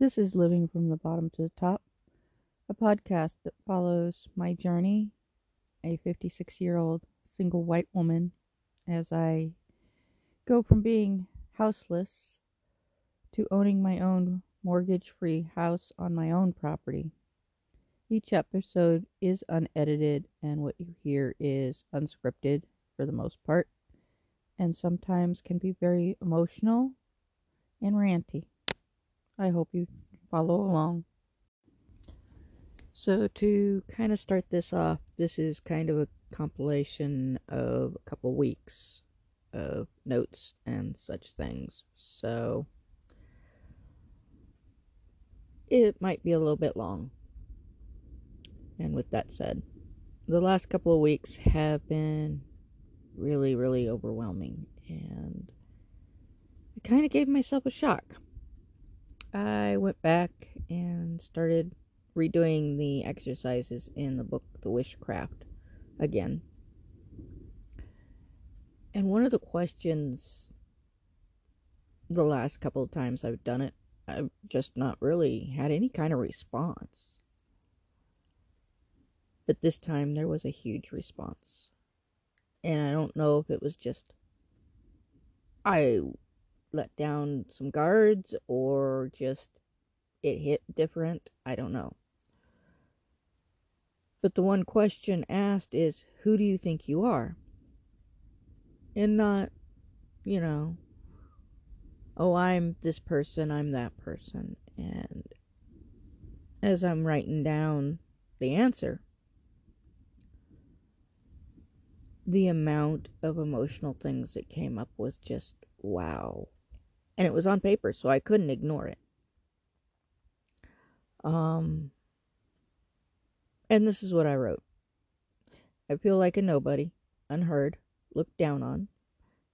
This is Living from the Bottom to the Top, a podcast that follows my journey, a 56 year old single white woman, as I go from being houseless to owning my own mortgage free house on my own property. Each episode is unedited, and what you hear is unscripted for the most part, and sometimes can be very emotional and ranty. I hope you follow along. So, to kind of start this off, this is kind of a compilation of a couple weeks of notes and such things. So, it might be a little bit long. And with that said, the last couple of weeks have been really, really overwhelming. And I kind of gave myself a shock. I went back and started redoing the exercises in the book The Wishcraft again. And one of the questions the last couple of times I've done it, I've just not really had any kind of response. But this time there was a huge response. And I don't know if it was just I let down some guards or just it hit different. I don't know. But the one question asked is who do you think you are? And not, you know, oh, I'm this person, I'm that person. And as I'm writing down the answer, the amount of emotional things that came up was just wow. And it was on paper, so I couldn't ignore it. Um, and this is what I wrote I feel like a nobody, unheard, looked down on.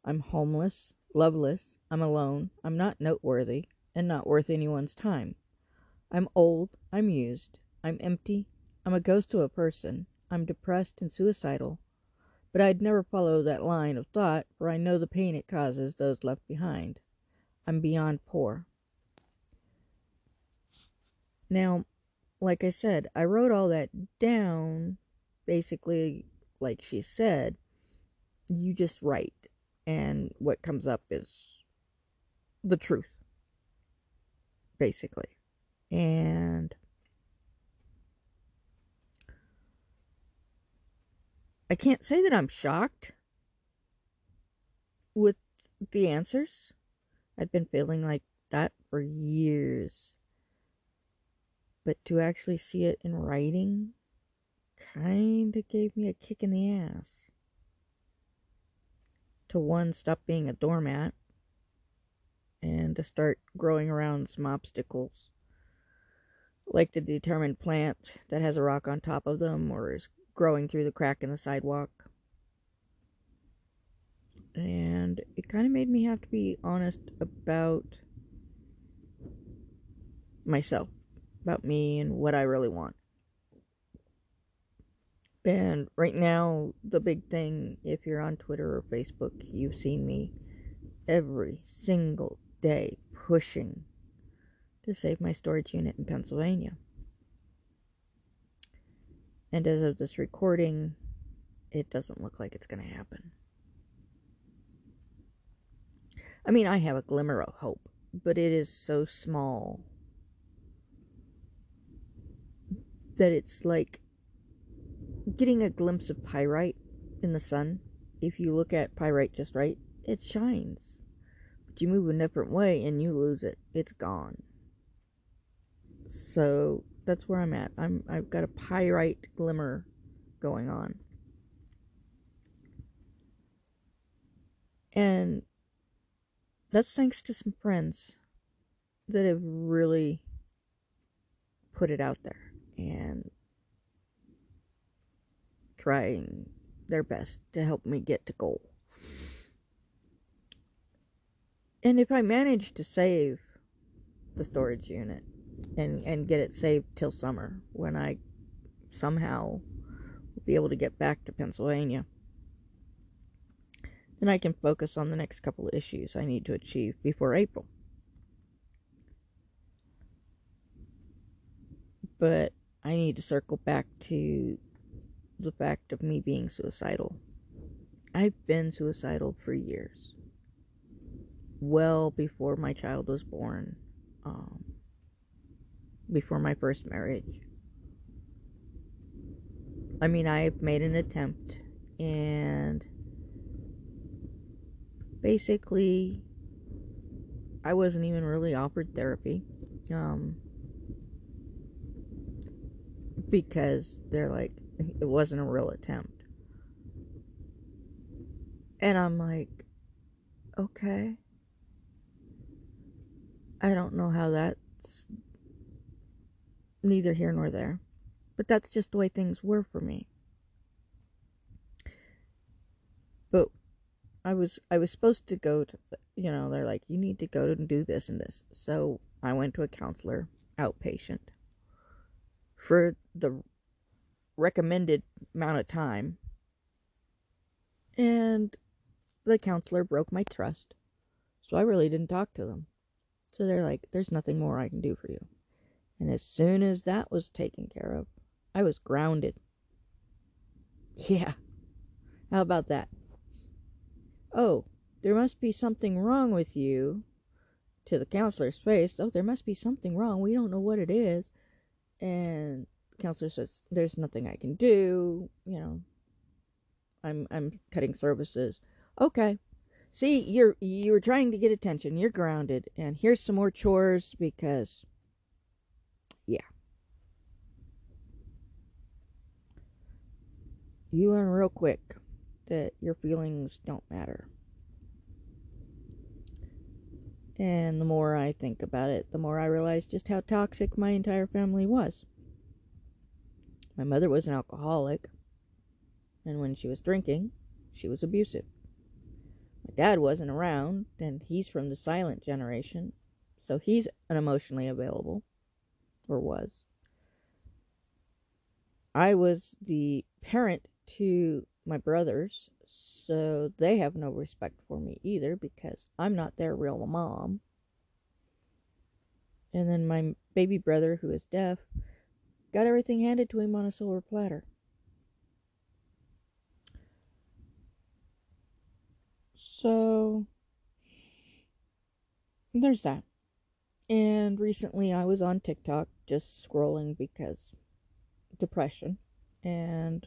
I'm homeless, loveless, I'm alone, I'm not noteworthy, and not worth anyone's time. I'm old, I'm used, I'm empty, I'm a ghost of a person, I'm depressed and suicidal, but I'd never follow that line of thought, for I know the pain it causes those left behind. I'm beyond poor. Now, like I said, I wrote all that down basically like she said. You just write, and what comes up is the truth, basically. And I can't say that I'm shocked with the answers. I've been feeling like that for years. But to actually see it in writing kind of gave me a kick in the ass. To one, stop being a doormat and to start growing around some obstacles like the determined plant that has a rock on top of them or is growing through the crack in the sidewalk. And it kind of made me have to be honest about myself, about me and what I really want. And right now, the big thing, if you're on Twitter or Facebook, you've seen me every single day pushing to save my storage unit in Pennsylvania. And as of this recording, it doesn't look like it's going to happen. I mean, I have a glimmer of hope, but it is so small that it's like getting a glimpse of pyrite in the sun. If you look at pyrite just right, it shines. But you move a different way and you lose it. It's gone. So that's where I'm at. I'm I've got a pyrite glimmer going on. And that's thanks to some friends that have really put it out there and trying their best to help me get to goal. And if I manage to save the storage unit, and and get it saved till summer when I somehow will be able to get back to Pennsylvania. Then I can focus on the next couple of issues I need to achieve before April. But I need to circle back to the fact of me being suicidal. I've been suicidal for years. Well before my child was born. Um, before my first marriage. I mean, I've made an attempt and basically I wasn't even really offered therapy. Um, because they're like it wasn't a real attempt. And I'm like, okay. I don't know how that's neither here nor there. But that's just the way things were for me. But I was I was supposed to go to you know, they're like you need to go and do this and this. So I went to a counselor outpatient for the recommended amount of time. And the counselor broke my trust. So I really didn't talk to them. So they're like, there's nothing more I can do for you. And as soon as that was taken care of, I was grounded. Yeah. How about that? Oh, there must be something wrong with you. To the counselor's face, oh, there must be something wrong. We don't know what it is. And counselor says, there's nothing I can do. You know, I'm I'm cutting services. Okay. See, you're you were trying to get attention. You're grounded, and here's some more chores because, yeah. You learn real quick that your feelings don't matter. And the more I think about it, the more I realize just how toxic my entire family was. My mother was an alcoholic, and when she was drinking, she was abusive. My dad wasn't around, and he's from the silent generation, so he's unemotionally available, or was. I was the parent to my brothers, so they have no respect for me either because I'm not their real mom. And then my baby brother, who is deaf, got everything handed to him on a silver platter. So, there's that. And recently I was on TikTok just scrolling because depression and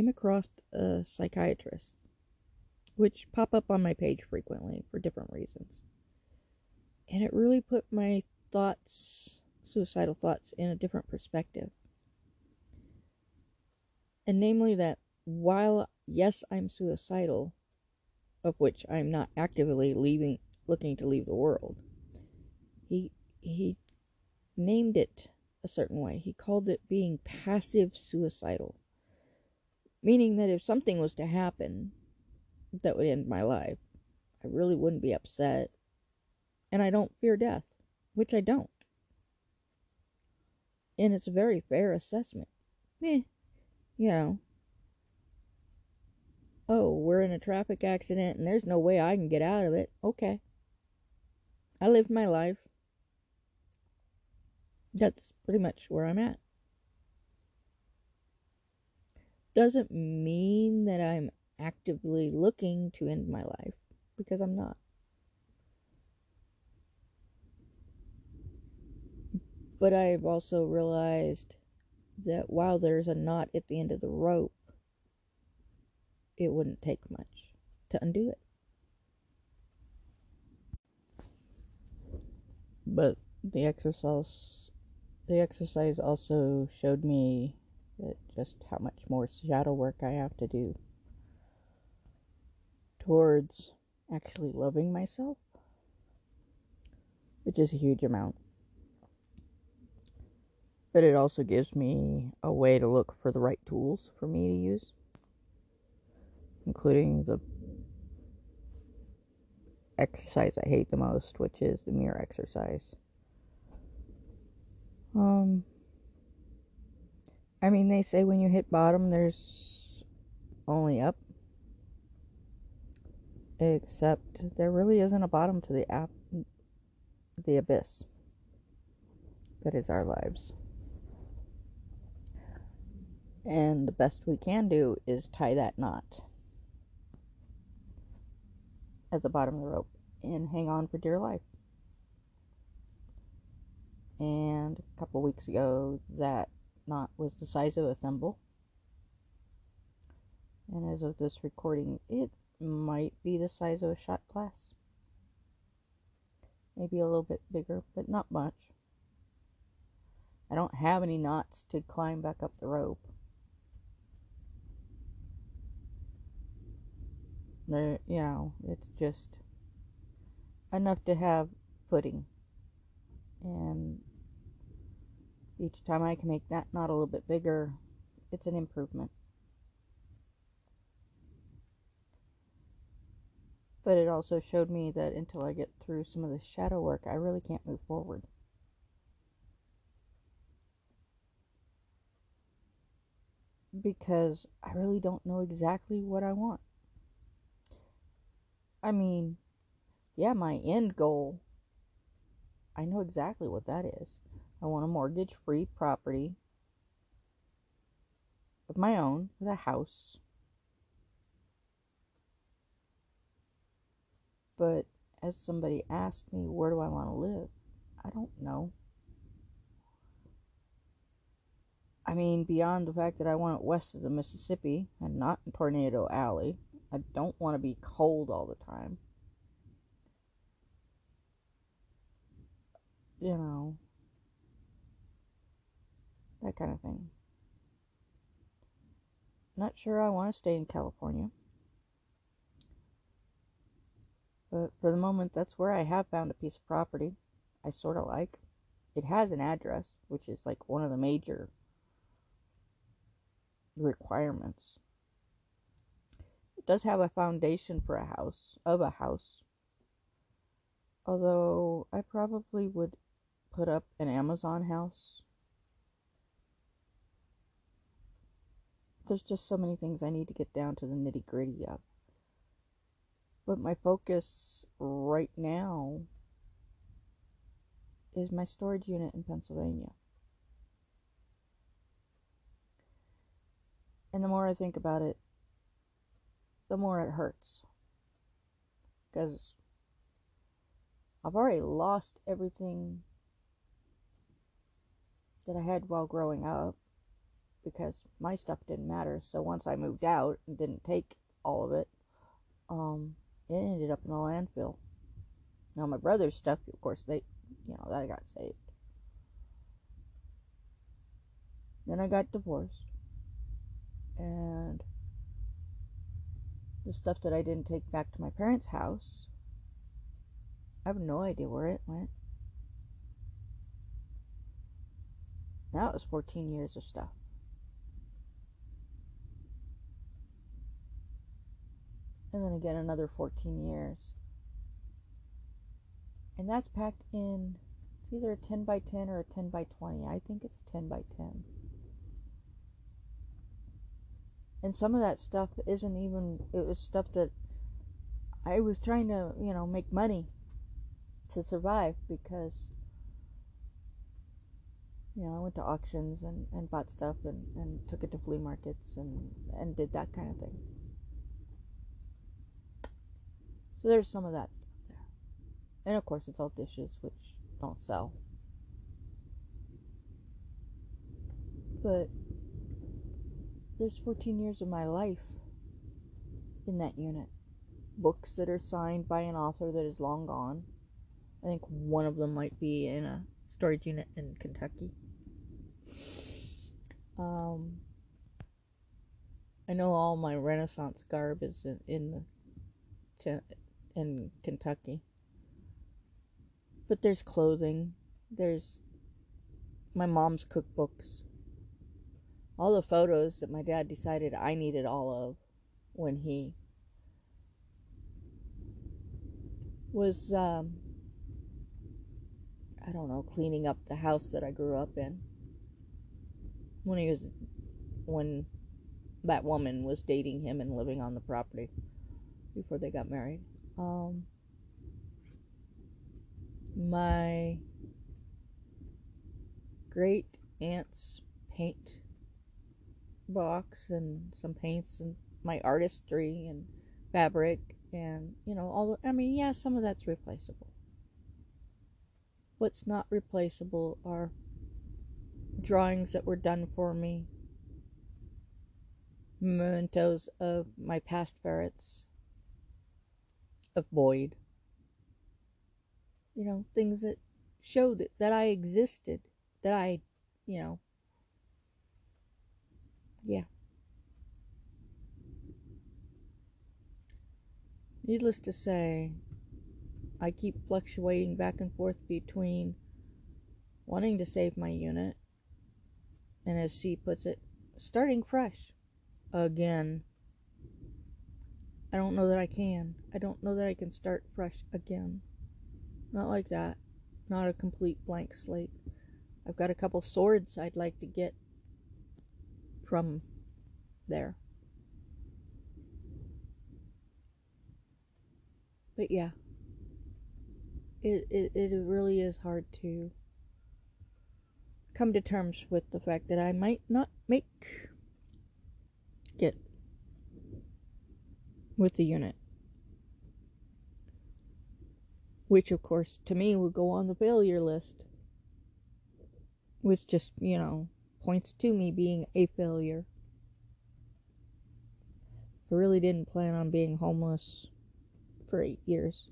came across a psychiatrist, which pop up on my page frequently for different reasons. And it really put my thoughts, suicidal thoughts, in a different perspective. And namely, that while, yes, I'm suicidal, of which I'm not actively leaving, looking to leave the world, he, he named it a certain way. He called it being passive suicidal. Meaning that if something was to happen that would end my life, I really wouldn't be upset. And I don't fear death, which I don't. And it's a very fair assessment. Eh, you know. Oh, we're in a traffic accident and there's no way I can get out of it. Okay. I lived my life. That's pretty much where I'm at doesn't mean that I'm actively looking to end my life because I'm not. But I've also realized that while there's a knot at the end of the rope, it wouldn't take much to undo it. But the exercise the exercise also showed me just how much more shadow work I have to do towards actually loving myself, which is a huge amount. But it also gives me a way to look for the right tools for me to use, including the exercise I hate the most, which is the mirror exercise. Um, I mean, they say when you hit bottom, there's only up. Except there really isn't a bottom to the app, the abyss that is our lives. And the best we can do is tie that knot at the bottom of the rope and hang on for dear life. And a couple weeks ago, that knot was the size of a thimble. And as of this recording, it might be the size of a shot glass. Maybe a little bit bigger, but not much. I don't have any knots to climb back up the rope. you know, it's just enough to have footing. And each time I can make that knot a little bit bigger, it's an improvement. But it also showed me that until I get through some of the shadow work, I really can't move forward. Because I really don't know exactly what I want. I mean, yeah, my end goal, I know exactly what that is. I want a mortgage free property of my own with a house. But as somebody asked me, where do I want to live? I don't know. I mean, beyond the fact that I want it west of the Mississippi and not in Tornado Alley. I don't want to be cold all the time. You know, that kind of thing. Not sure I want to stay in California. But for the moment, that's where I have found a piece of property I sort of like. It has an address, which is like one of the major requirements It does have a foundation for a house, of a house. Although I probably would put up an Amazon house. There's just so many things I need to get down to the nitty gritty of. But my focus right now is my storage unit in Pennsylvania. And the more I think about it, the more it hurts. Because I've already lost everything that I had while growing up because my stuff didn't matter. So once I moved out and didn't take all of it, um, it ended up in the landfill. Now my brother's stuff, of course, they, you know, that got saved. Then I got divorced, and the stuff that I didn't take back to my parents' house. I have no idea where it went. That was 14 years of stuff. And then again, another 14 years. And that's packed in, it's either a 10 by 10 or a 10 by 20. I think it's a 10 by 10 and some of that stuff isn't even it was stuff that I was trying to, you know, make money to survive because you know, I went to auctions and, and bought stuff and, and took it to flea markets and, and did that kind of thing. So there's some of that stuff there. And of course, it's all dishes, which don't sell. But there's 14 years of my life in that unit. Books that are signed by an author that is long gone. I think one of them might be in a storage unit in Kentucky. Um, I know all my Renaissance garb is in, in the in Kentucky. But there's clothing. There's my mom's cookbooks all the photos that my dad decided I needed all of when he was um, I don't know cleaning up the house that I grew up in when he was when that woman was dating him and living on the property before they got married um, my great aunt's paint box and some paints and my artistry and fabric and you know all the, I mean yeah some of that's replaceable. What's not replaceable are drawings that were done for me mementos of my past ferrets Boyd you know things that showed it, that I existed that I you know yeah Needless to say, I keep fluctuating back and forth between wanting to save my unit and, as C puts it, starting fresh again. I don't know that I can. I don't know that I can start fresh again. Not like that. Not a complete blank slate. I've got a couple swords I'd like to get from there. But yeah, it, it, it really is hard to come to terms with the fact that I might not make it with the unit. Which, of course, to me would go on the failure list. Which just, you know, points to me being a failure. I really didn't plan on being homeless for eight years.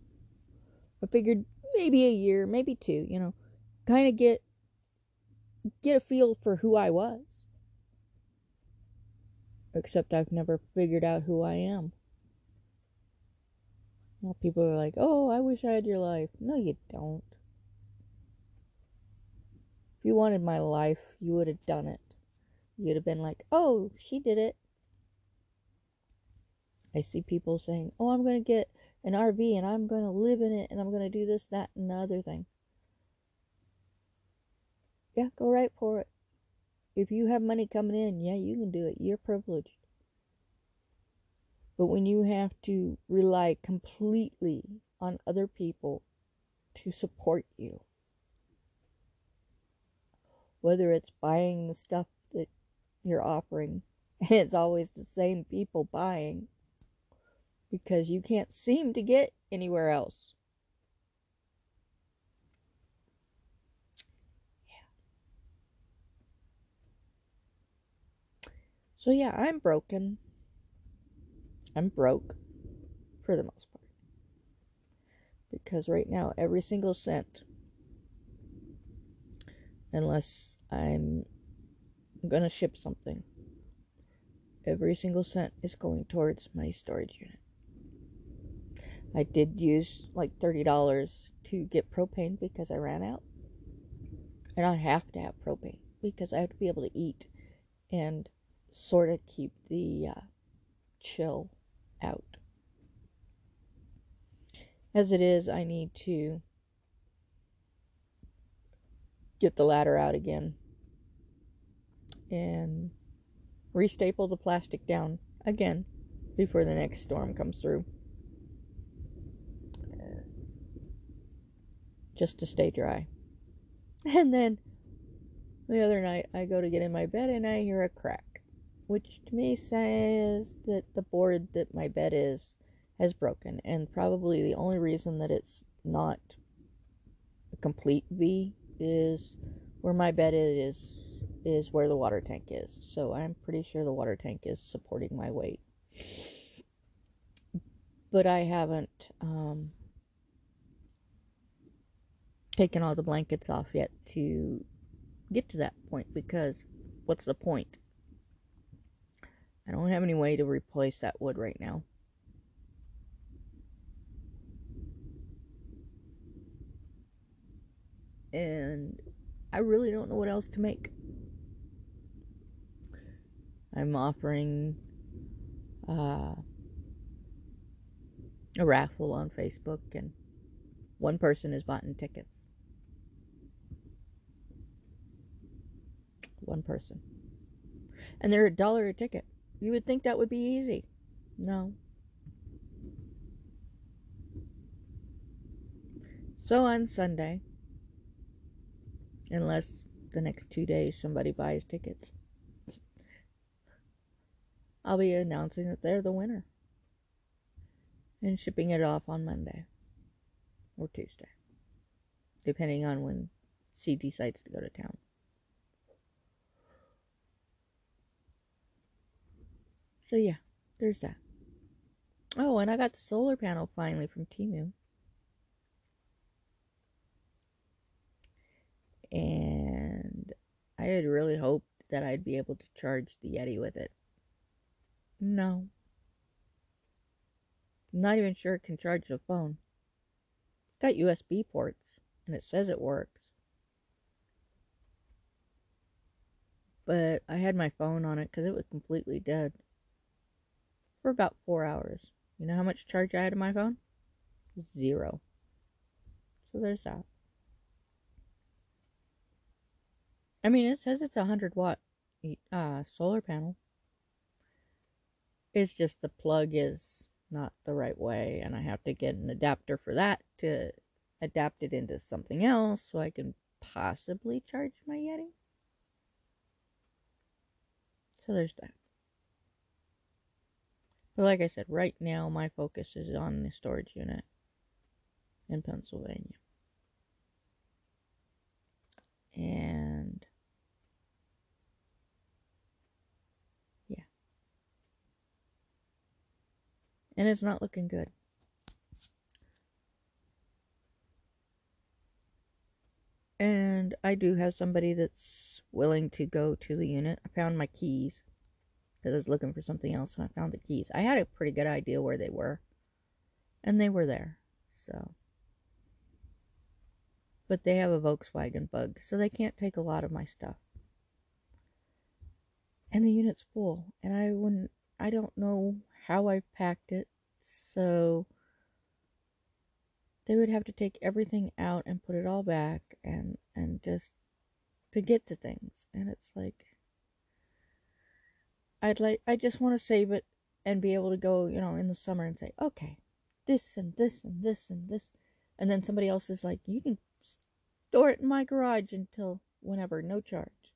I figured maybe a year, maybe two, you know, kind of get get a feel for who I was. Except I've never figured out who I am. Now people are like, "Oh, I wish I had your life." No, you don't. If you wanted my life, you would have done it. You'd have been like, "Oh, she did it." I see people saying, "Oh, I'm going to get an RV and I'm going to live in it and I'm going to do this, that, and the other thing. Yeah, go right for it. If you have money coming in, yeah, you can do it. You're privileged. But when you have to rely completely on other people to support you, whether it's buying the stuff that you're offering, and it's always the same people buying, because you can't seem to get anywhere else. Yeah. So, yeah, I'm broken. I'm broke for the most part. Because right now, every single cent, unless I'm going to ship something, every single cent is going towards my storage unit. I did use like $30 to get propane because I ran out. And I have to have propane because I have to be able to eat and sort of keep the uh, chill out. As it is, I need to get the ladder out again and restaple the plastic down again before the next storm comes through. just to stay dry. And then the other night, I go to get in my bed and I hear a crack, which to me says that the board that my bed is has broken. And probably the only reason that it's not a complete V is where my bed is is where the water tank is. So I'm pretty sure the water tank is supporting my weight. But I haven't um, taken all the blankets off yet to get to that point because what's the point? I don't have any way to replace that wood right now. And I really don't know what else to make. I'm offering uh, a raffle on Facebook, and one person has bought tickets. one person. And they're a dollar a ticket. You would think that would be easy. No. So on Sunday, unless the next two days somebody buys tickets, I'll be announcing that they're the winner and shipping it off on Monday or Tuesday, depending on when C decides to go to town. So, yeah, there's that. Oh, and I got the solar panel finally from Temu. And I had really hoped that I'd be able to charge the Yeti with it. No. I'm not even sure it can charge the phone. It's got USB ports, and it says it works. But I had my phone on it because it was completely dead for about four hours. You know how much charge I had in my phone? Zero. So there's that. I mean, it says it's a 100 watt uh, solar panel. It's just the plug is not the right way, and I have to get an adapter for that to adapt it into something else so I can possibly charge my Yeti. So there's that. But like I said, right now my focus is on the storage unit in Pennsylvania. And yeah. And it's not looking good. And I do have somebody that's willing to go to the unit. I found my keys because I was looking for something else and I found the keys. I had a pretty good idea where they were, and they were there. So, but they have a Volkswagen Bug, so they can't take a lot of my stuff. And the unit's full, and I wouldn't. I don't know how I packed it, so they would have to take everything out and put it all back and and just to get to things and it's like I'd like I just want to save it and be able to go, you know, in the summer and say, "Okay, this and this and this and this." And then somebody else is like, "You can store it in my garage until whenever, no charge."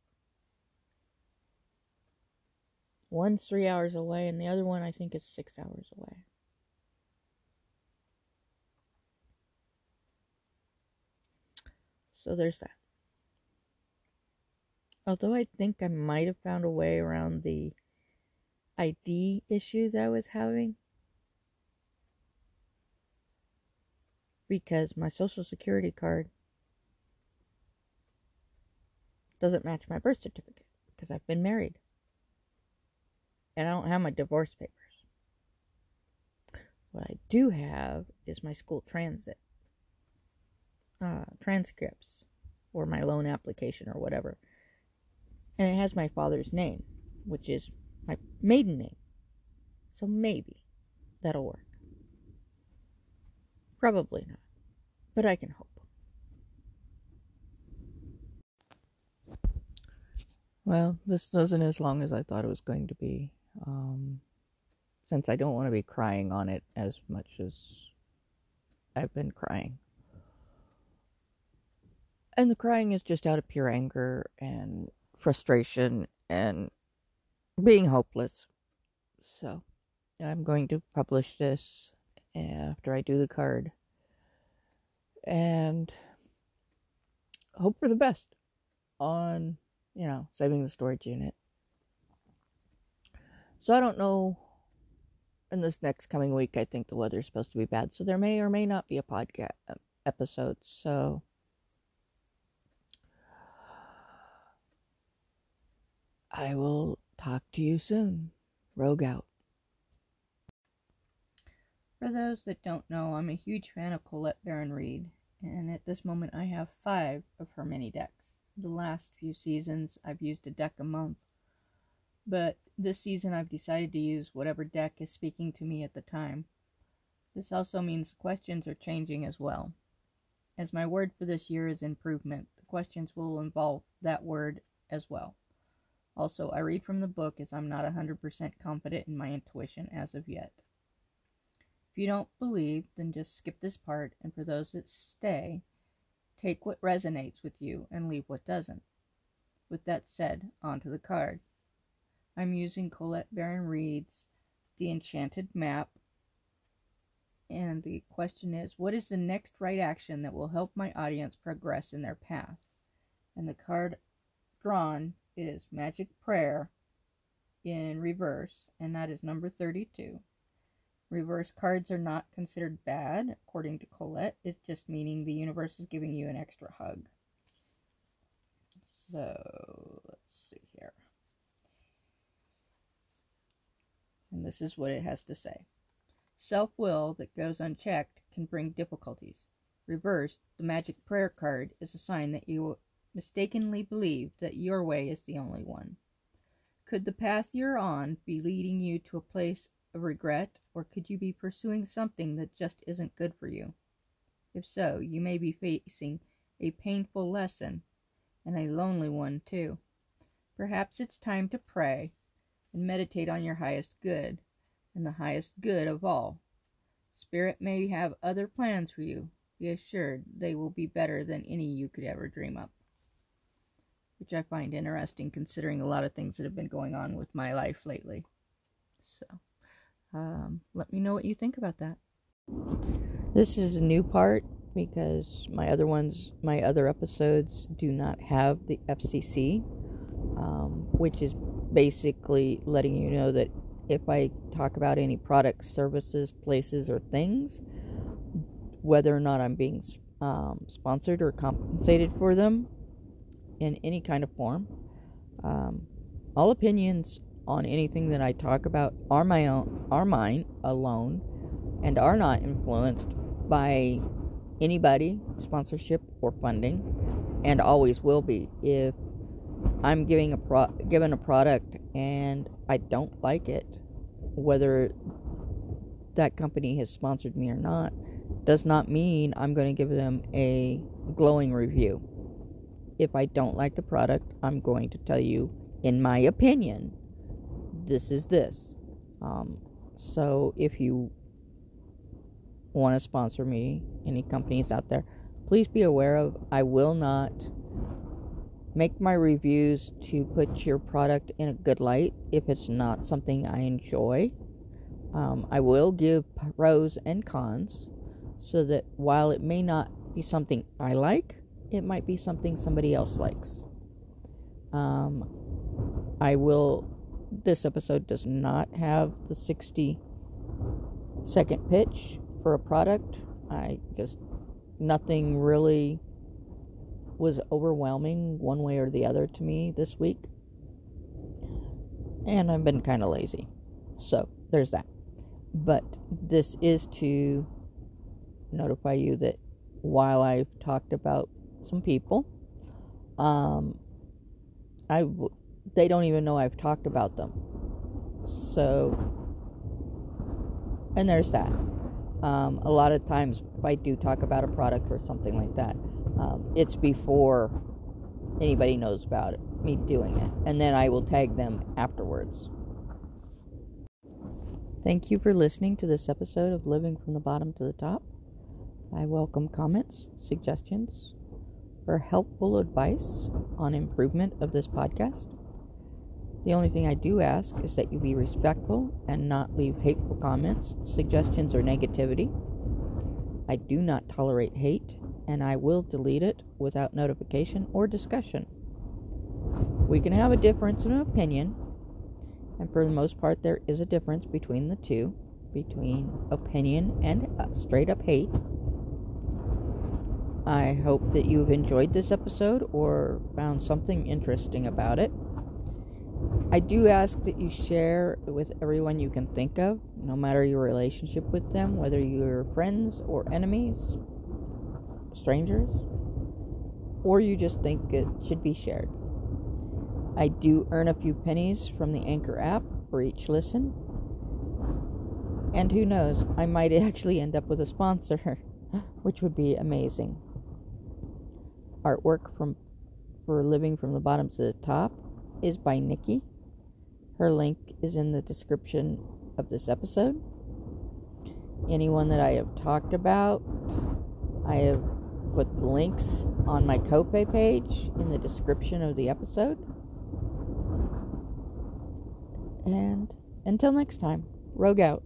One's 3 hours away and the other one I think is 6 hours away. So there's that. Although I think I might have found a way around the ID issue that I was having. Because my social security card doesn't match my birth certificate because I've been married. And I don't have my divorce papers. What I do have is my school transit uh, transcripts or my loan application or whatever. And it has my father's name, which is my maiden name. So maybe that'll work. Probably not, but I can hope. Well, this wasn't as long as I thought it was going to be. Um, since I don't want to be crying on it as much as I've been crying. And the crying is just out of pure anger and frustration and being hopeless. So, I'm going to publish this after I do the card and hope for the best on, you know, saving the storage unit. So, I don't know. In this next coming week, I think the weather is supposed to be bad, so there may or may not be a podcast um, episode. So, I will talk to you soon. Rogue out. For those that don't know, I'm a huge fan of Colette Baron Reid, and at this moment I have five of her mini decks. The last few seasons I've used a deck a month, but this season I've decided to use whatever deck is speaking to me at the time. This also means questions are changing as well. As my word for this year is improvement, the questions will involve that word as well. Also, I read from the book as I'm not 100% confident in my intuition as of yet. If you don't believe, then just skip this part, and for those that stay, take what resonates with you and leave what doesn't. With that said, on to the card. I'm using Colette Baron Reid's The Enchanted Map. And the question is What is the next right action that will help my audience progress in their path? And the card drawn is Magic Prayer in reverse, and that is number 32. Reverse cards are not considered bad, according to Colette. It's just meaning the universe is giving you an extra hug. So, let's see here. And this is what it has to say Self will that goes unchecked can bring difficulties. Reversed, the magic prayer card is a sign that you mistakenly believe that your way is the only one. Could the path you're on be leading you to a place of regret, or could you be pursuing something that just isn't good for you? If so, you may be facing a painful lesson, and a lonely one, too. Perhaps it's time to pray and meditate on your highest good, and the highest good of all. Spirit may have other plans for you. Be assured they will be better than any you could ever dream up. Which I find interesting considering a lot of things that have been going on with my life lately. So, um, let me know what you think about that. This is a new part because my other ones, my other episodes do not have the FCC, um, which is basically letting you know that if I talk about any products, services, places, or things, whether or not I'm being um, sponsored or compensated for them in any kind of form, um, all opinions on anything that I talk about are my own, are mine alone, and are not influenced by anybody, sponsorship or funding, and always will be. If I'm giving a pro- given a product and I don't like it, whether that company has sponsored me or not, does not mean I'm going to give them a glowing review. If I don't like the product, I'm going to tell you, in my opinion, this is this. Um, so if you want to sponsor me, any companies out there, please be aware of I will not make my reviews to put your product in a good light if it's not something I enjoy. Um, I will give pros and cons so that while it may not be something I like, it might be something somebody else likes. Um, I will, this episode does not have the 60 second pitch for a product. I just, nothing really was overwhelming one way or the other to me this week. And I've been kind of lazy. So, there's that. But this is to notify you that while I've talked about some people, um, I w- they don't even know I've talked about them. So, and there's that. Um, a lot of times, if I do talk about a product or something like that, um, it's before anybody knows about it, me doing it, and then I will tag them afterwards. Thank you for listening to this episode of Living from the Bottom to the Top. I welcome comments, suggestions, or helpful advice on improvement of this podcast. The only thing I do ask is that you be respectful and not leave hateful comments, suggestions, or negativity. I do not tolerate hate and I will delete it without notification or discussion. We can have a difference in opinion, and for the most part, there is a difference between the two between opinion and uh, straight up hate. I hope that you've enjoyed this episode or found something interesting about it. I do ask that you share with everyone you can think of, no matter your relationship with them, whether you're friends or enemies, strangers, or you just think it should be shared. I do earn a few pennies from the Anchor app for each listen. And who knows, I might actually end up with a sponsor, which would be amazing. Artwork from for living from the bottom to the top is by Nikki. Her link is in the description of this episode. Anyone that I have talked about, I have put the links on my Ko-fi page in the description of the episode. And until next time, Rogue out.